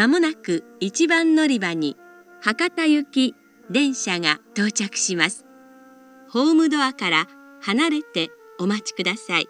まもなく一番乗り場に博多行き電車が到着します。ホームドアから離れてお待ちください。